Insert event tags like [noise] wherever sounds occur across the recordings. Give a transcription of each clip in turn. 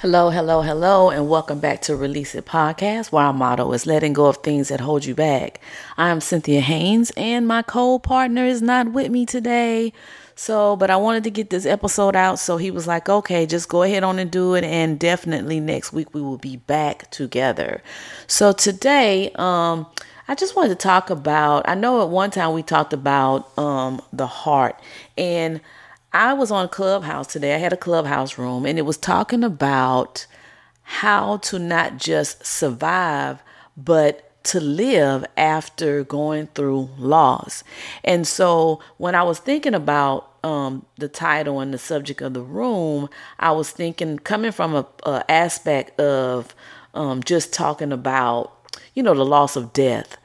Hello, hello, hello, and welcome back to Release It Podcast, where our motto is letting go of things that hold you back. I am Cynthia Haynes, and my co partner is not with me today. So, but I wanted to get this episode out, so he was like, okay, just go ahead on and do it, and definitely next week we will be back together. So, today, um, I just wanted to talk about. I know at one time we talked about um, the heart, and I was on Clubhouse today. I had a Clubhouse room and it was talking about how to not just survive, but to live after going through loss. And so when I was thinking about um, the title and the subject of the room, I was thinking coming from a, a aspect of um, just talking about, you know, the loss of death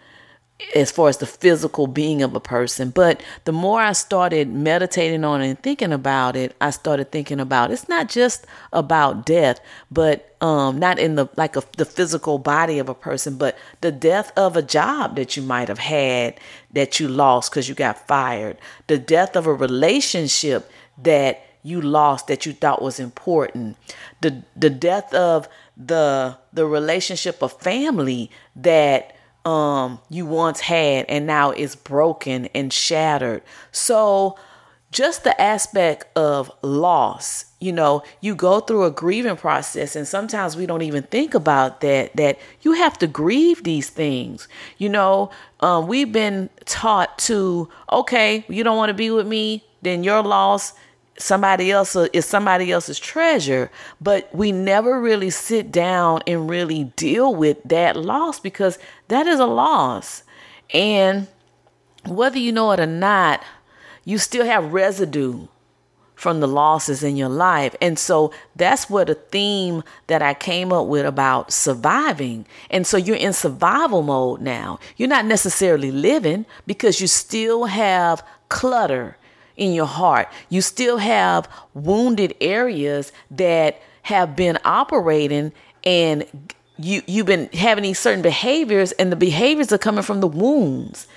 as far as the physical being of a person. But the more I started meditating on it and thinking about it, I started thinking about it's not just about death, but um, not in the like a, the physical body of a person, but the death of a job that you might have had that you lost because you got fired, the death of a relationship that you lost that you thought was important, the the death of the the relationship of family that um you once had and now is broken and shattered. So just the aspect of loss you know you go through a grieving process and sometimes we don't even think about that that you have to grieve these things you know um, we've been taught to okay you don't want to be with me then your loss somebody else uh, is somebody else's treasure but we never really sit down and really deal with that loss because that is a loss and whether you know it or not you still have residue from the losses in your life. And so that's what a theme that I came up with about surviving. And so you're in survival mode now. You're not necessarily living because you still have clutter in your heart. You still have wounded areas that have been operating and you you've been having these certain behaviors and the behaviors are coming from the wounds.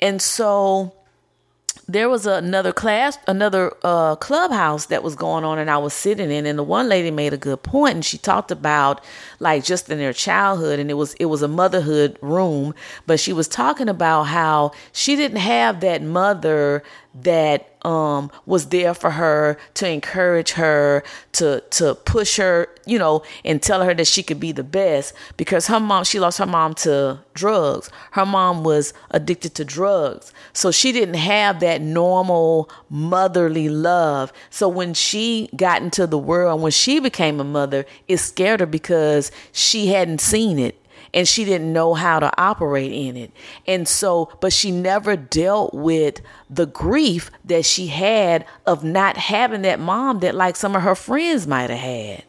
And so there was another class, another uh, clubhouse that was going on, and I was sitting in, and the one lady made a good point, and she talked about like just in their childhood, and it was it was a motherhood room, but she was talking about how she didn't have that mother that um, was there for her to encourage her to to push her you know and tell her that she could be the best. Because her mom she lost her mom to drugs. Her mom was addicted to drugs. So she didn't have that normal motherly love. So when she got into the world when she became a mother it scared her because she hadn't seen it and she didn't know how to operate in it. And so, but she never dealt with the grief that she had of not having that mom that like some of her friends might have had.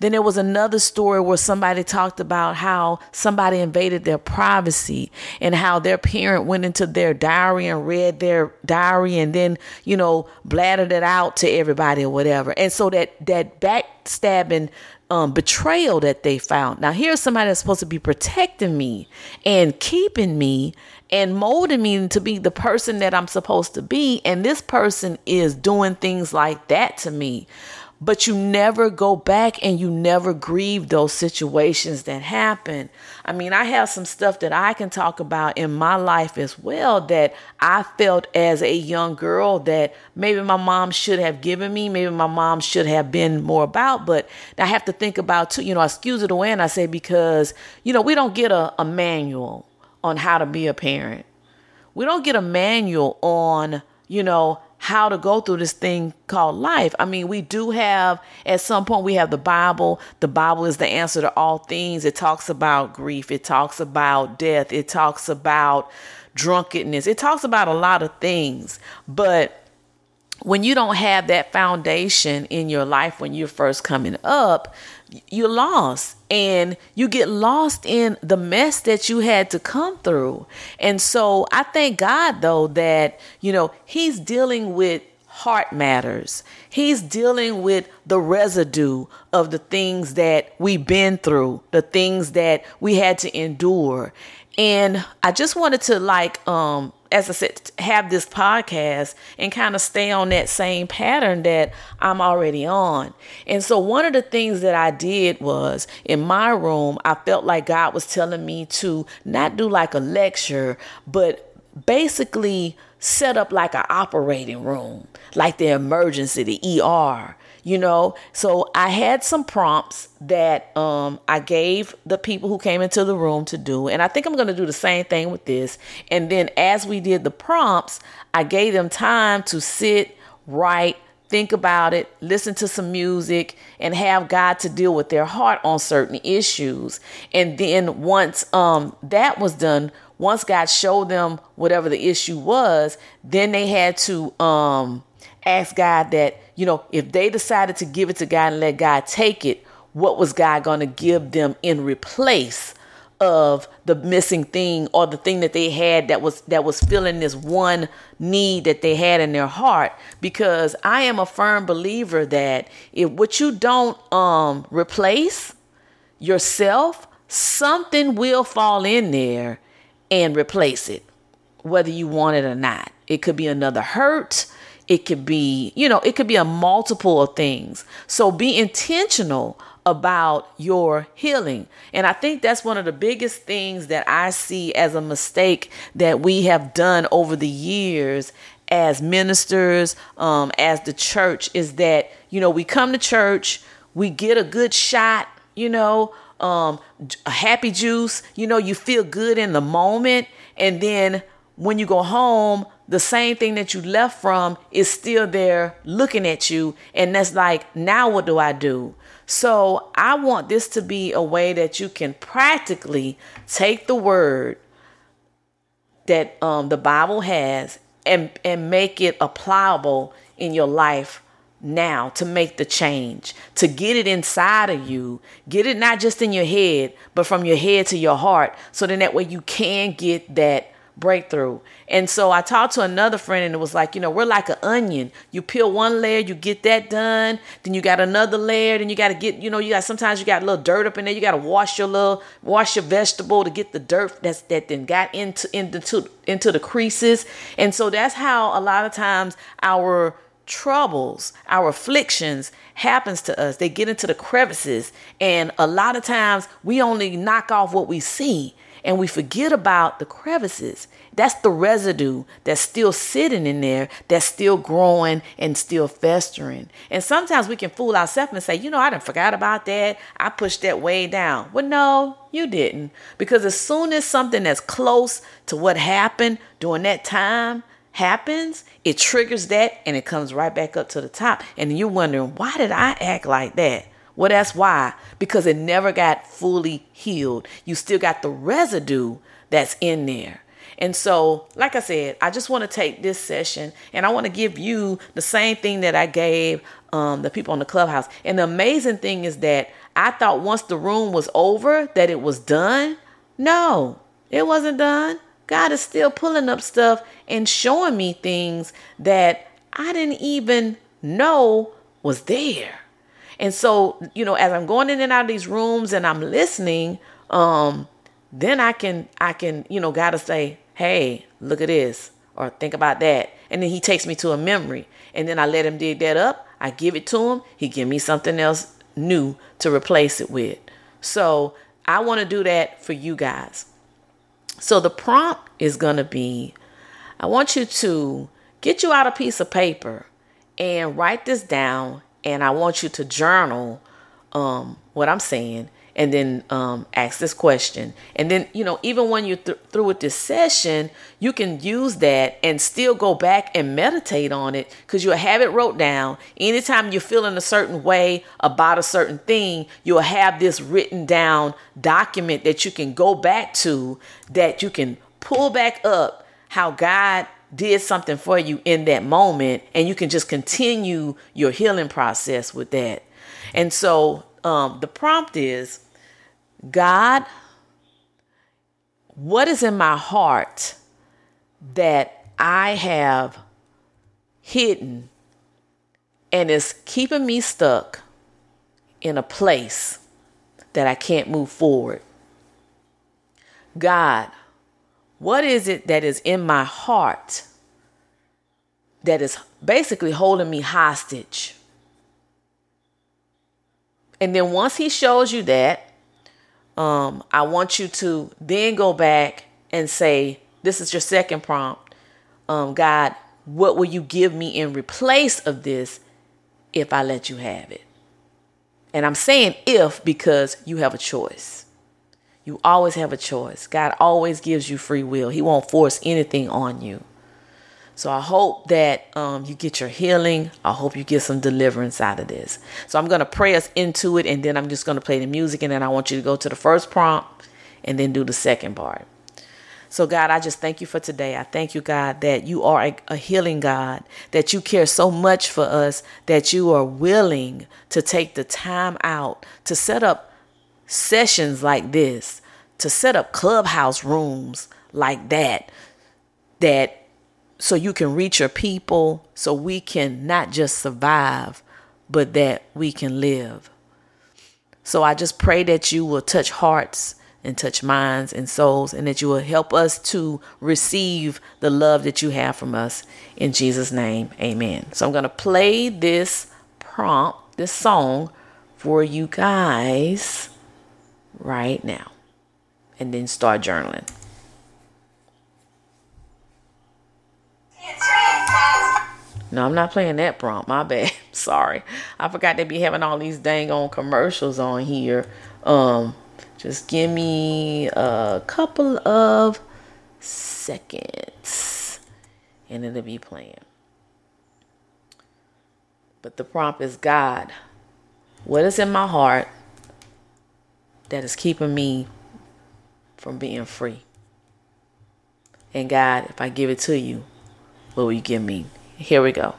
Then there was another story where somebody talked about how somebody invaded their privacy and how their parent went into their diary and read their diary and then, you know, blattered it out to everybody or whatever. And so that that backstabbing um, betrayal that they found. Now, here's somebody that's supposed to be protecting me and keeping me and molding me to be the person that I'm supposed to be. And this person is doing things like that to me but you never go back and you never grieve those situations that happen. I mean, I have some stuff that I can talk about in my life as well that I felt as a young girl that maybe my mom should have given me, maybe my mom should have been more about, but I have to think about too, you know, I excuse it away and I say because, you know, we don't get a, a manual on how to be a parent. We don't get a manual on, you know, how to go through this thing called life. I mean, we do have, at some point, we have the Bible. The Bible is the answer to all things. It talks about grief, it talks about death, it talks about drunkenness, it talks about a lot of things. But when you don't have that foundation in your life when you're first coming up, you're lost and you get lost in the mess that you had to come through. And so I thank God though that, you know, he's dealing with heart matters. He's dealing with the residue of the things that we've been through, the things that we had to endure. And I just wanted to like um as I said, have this podcast and kind of stay on that same pattern that I'm already on. And so, one of the things that I did was in my room, I felt like God was telling me to not do like a lecture, but basically set up like an operating room, like the emergency, the ER you know? So i had some prompts that um, i gave the people who came into the room to do and i think i'm going to do the same thing with this. And then as we did the prompts i gave them time to sit write think about it listen to some music and have god to deal with their heart on certain issues. And then once um, that was done once god showed them whatever the issue was then they had to um, ask god that you know, if they decided to give it to God and let God take it, what was God going to give them in replace of the missing thing or the thing that they had that was that was filling this one need that they had in their heart? Because I am a firm believer that if what you don't um replace yourself something will fall in there and replace it whether you want it or not. It could be another hurt it could be, you know, it could be a multiple of things. So be intentional about your healing. And I think that's one of the biggest things that I see as a mistake that we have done over the years as ministers, um, as the church, is that, you know, we come to church, we get a good shot, you know, um, a happy juice, you know, you feel good in the moment. And then when you go home, the same thing that you left from is still there looking at you. And that's like, now what do I do? So I want this to be a way that you can practically take the word that um, the Bible has and, and make it applicable in your life now to make the change, to get it inside of you, get it not just in your head, but from your head to your heart. So then that way you can get that breakthrough. And so I talked to another friend and it was like, you know, we're like an onion. You peel one layer, you get that done, then you got another layer, then you got to get, you know, you got sometimes you got a little dirt up in there. You got to wash your little wash your vegetable to get the dirt that's that then got into into into the creases. And so that's how a lot of times our troubles, our afflictions happens to us. They get into the crevices and a lot of times we only knock off what we see and we forget about the crevices. That's the residue that's still sitting in there, that's still growing and still festering. And sometimes we can fool ourselves and say, you know, I didn't forgot about that. I pushed that way down. Well, no, you didn't. Because as soon as something that's close to what happened during that time happens, it triggers that and it comes right back up to the top. And you're wondering, why did I act like that? Well, that's why, because it never got fully healed. You still got the residue that's in there. And so, like I said, I just want to take this session and I want to give you the same thing that I gave um, the people on the clubhouse. And the amazing thing is that I thought once the room was over that it was done. No, it wasn't done. God is still pulling up stuff and showing me things that I didn't even know was there. And so, you know, as I'm going in and out of these rooms and I'm listening, um, then I can I can, you know, gotta say, hey, look at this, or think about that. And then he takes me to a memory. And then I let him dig that up. I give it to him. He give me something else new to replace it with. So I want to do that for you guys. So the prompt is gonna be I want you to get you out a piece of paper and write this down and I want you to journal um, what I'm saying and then um, ask this question. And then, you know, even when you're th- through with this session, you can use that and still go back and meditate on it because you'll have it wrote down. Anytime you're feeling a certain way about a certain thing, you'll have this written down document that you can go back to, that you can pull back up how God did something for you in that moment and you can just continue your healing process with that. And so um, the prompt is God, what is in my heart that I have hidden and is keeping me stuck in a place that I can't move forward? God, What is it that is in my heart that is basically holding me hostage? And then once he shows you that, um, I want you to then go back and say, This is your second prompt. Um, God, what will you give me in replace of this if I let you have it? And I'm saying if because you have a choice. You always have a choice. God always gives you free will, He won't force anything on you. So I hope that um, you get your healing. I hope you get some deliverance out of this. So I'm going to pray us into it, and then I'm just going to play the music, and then I want you to go to the first prompt and then do the second part. So, God, I just thank you for today. I thank you, God, that you are a, a, healing God, that you care so much for us, that you are willing to take the time out to set up sessions like this, to set up clubhouse rooms like that, that so you can reach your people, so we can not just survive, but that we can live. So I just pray that you will touch hearts and touch minds and souls, and that you will help us to receive the love that you have from us. In Jesus' name, amen. So I'm going to play this prompt, this song for you guys right now, and then start journaling. No, I'm not playing that prompt. My bad. [laughs] Sorry. I forgot they be having all these dang on commercials on here. Um, just give me a couple of seconds and it'll be playing. But the prompt is God, what is in my heart that is keeping me from being free? And God, if I give it to you, what will you give me? Here we go.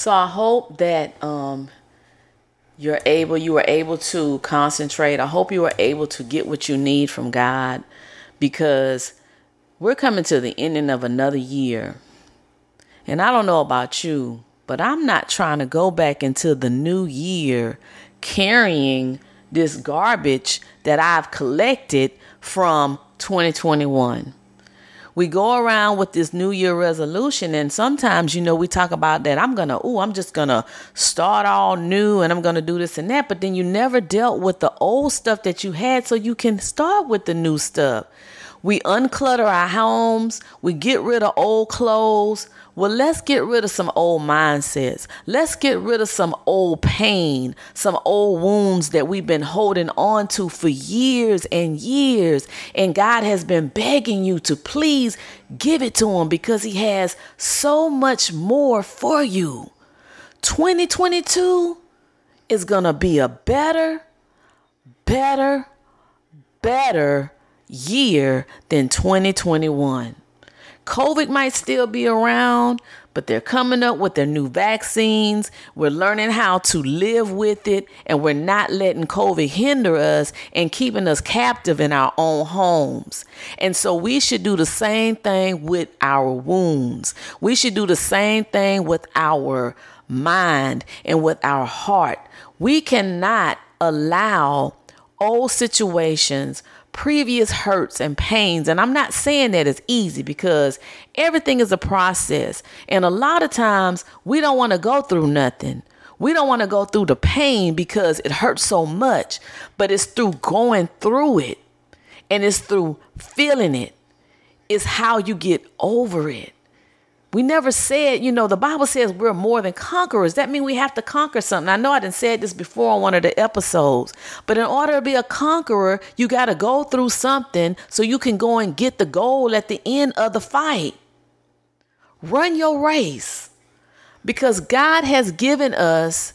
So I hope that um, you're able, you were able to concentrate. I hope you were able to get what you need from God because we're coming to the ending of another year. And I don't know about you, but I'm not trying to go back into the new year carrying this garbage that I've collected from 2021 we go around with this new year resolution and sometimes you know we talk about that i'm gonna oh i'm just gonna start all new and i'm gonna do this and that but then you never dealt with the old stuff that you had so you can start with the new stuff. We unclutter our homes we get rid of old clothes well, let's get rid of some old mindsets. Let's get rid of some old pain, some old wounds that we've been holding on to for years and years. And God has been begging you to please give it to Him because He has so much more for you. 2022 is going to be a better, better, better year than 2021. COVID might still be around, but they're coming up with their new vaccines. We're learning how to live with it, and we're not letting COVID hinder us and keeping us captive in our own homes. And so we should do the same thing with our wounds. We should do the same thing with our mind and with our heart. We cannot allow old situations previous hurts and pains. And I'm not saying that it's easy because everything is a process. And a lot of times we don't want to go through nothing. We don't want to go through the pain because it hurts so much, but it's through going through it and it's through feeling it. It's how you get over it. We never said, you know, the Bible says we're more than conquerors. That means we have to conquer something. I know I didn't say this before on one of the episodes, but in order to be a conqueror, you got to go through something so you can go and get the goal at the end of the fight. Run your race because God has given us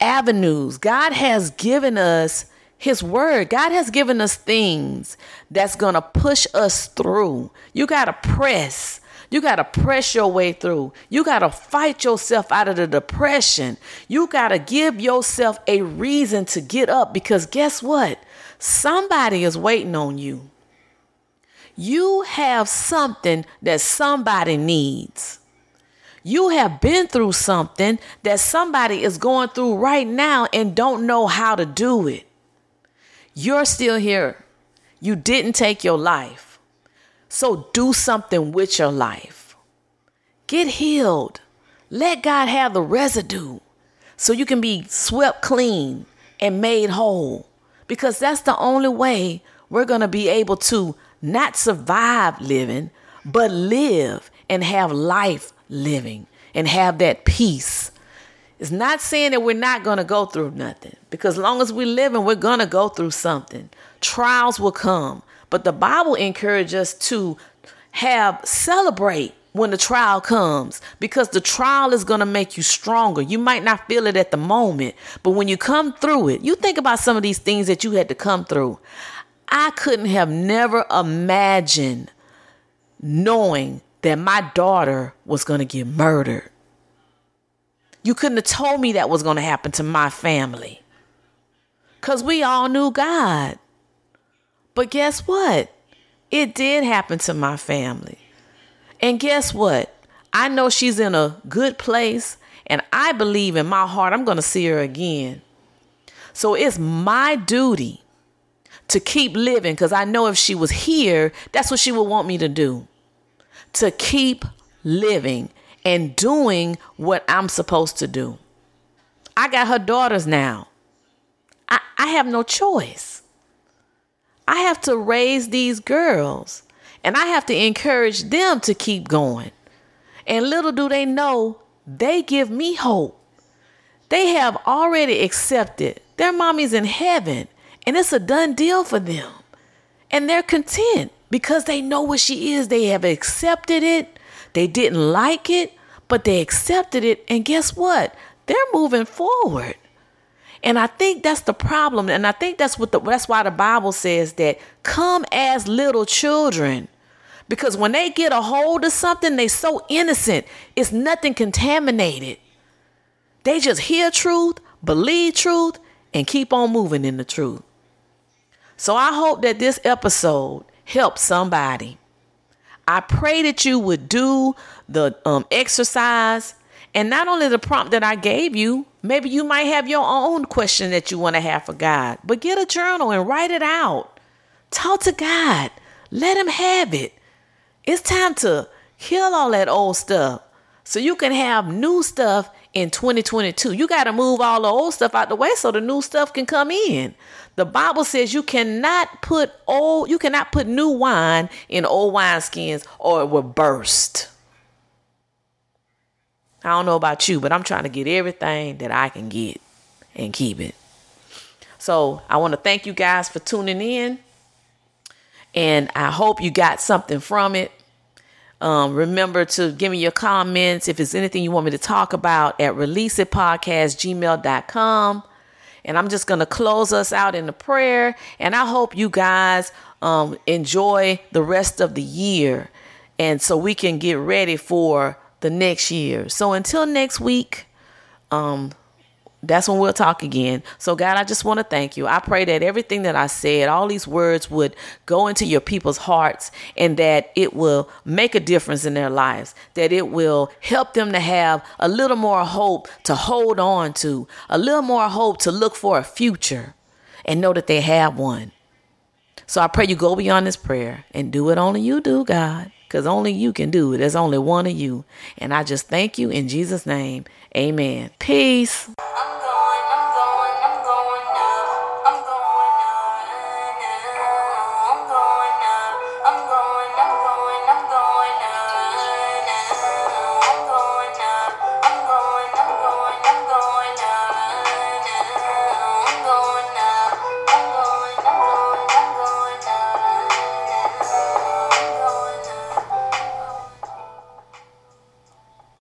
avenues. God has given us his word. God has given us things that's going to push us through. You got to press. You got to press your way through. You got to fight yourself out of the depression. You got to give yourself a reason to get up because guess what? Somebody is waiting on you. You have something that somebody needs. You have been through something that somebody is going through right now and don't know how to do it. You're still here. You didn't take your life. So do something with your life. Get healed. Let God have the residue so you can be swept clean and made whole. Because that's the only way we're going to be able to not survive living, but live and have life living and have that peace. It's not saying that we're not going to go through nothing because as long as we're living, we're going to go through something. Trials will come. But the Bible encourages us to have celebrate when the trial comes because the trial is going to make you stronger. You might not feel it at the moment, but when you come through it, you think about some of these things that you had to come through. I couldn't have never imagined knowing that my daughter was going to get murdered. You couldn't have told me that was going to happen to my family. Because we all knew God. But guess what? It did happen to my family. And guess what? I know she's in a good place, and I believe in my heart I'm going to see her again. So it's my duty to keep living because I know if she was here, that's what she would want me to do. To keep living and doing what I'm supposed to do. I got her daughters now. I, I have no choice. I have to raise these girls and I have to encourage them to keep going. And little do they know, they give me hope. They have already accepted their mommy's in heaven and it's a done deal for them. And they're content because they know what she is. They have accepted it. They didn't like it, but they accepted it. And guess what? They're moving forward. And I think that's the problem. And I think that's what the, that's why the Bible says that come as little children. Because when they get a hold of something, they so innocent. It's nothing contaminated. They just hear truth, believe truth, and keep on moving in the truth. So I hope that this episode helps somebody. I pray that you would do the um, exercise and not only the prompt that I gave you, maybe you might have your own question that you want to have for God, but get a journal and write it out. Talk to God. Let Him have it. It's time to kill all that old stuff so you can have new stuff in 2022. You got to move all the old stuff out the way so the new stuff can come in. The Bible says you cannot put old, you cannot put new wine in old wineskins or it will burst. I don't know about you, but I'm trying to get everything that I can get and keep it. So I want to thank you guys for tuning in. And I hope you got something from it. Um, remember to give me your comments if it's anything you want me to talk about at releaseitpodcastgmail.com. And I'm just going to close us out in a prayer. And I hope you guys um, enjoy the rest of the year. And so we can get ready for the next year. So until next week, um, that's when we'll talk again. So, God, I just want to thank you. I pray that everything that I said, all these words would go into your people's hearts and that it will make a difference in their lives, that it will help them to have a little more hope to hold on to, a little more hope to look for a future and know that they have one. So, I pray you go beyond this prayer and do what only you do, God because only you can do it. There's only one of you. And I just thank you in Jesus' name. Amen. Peace.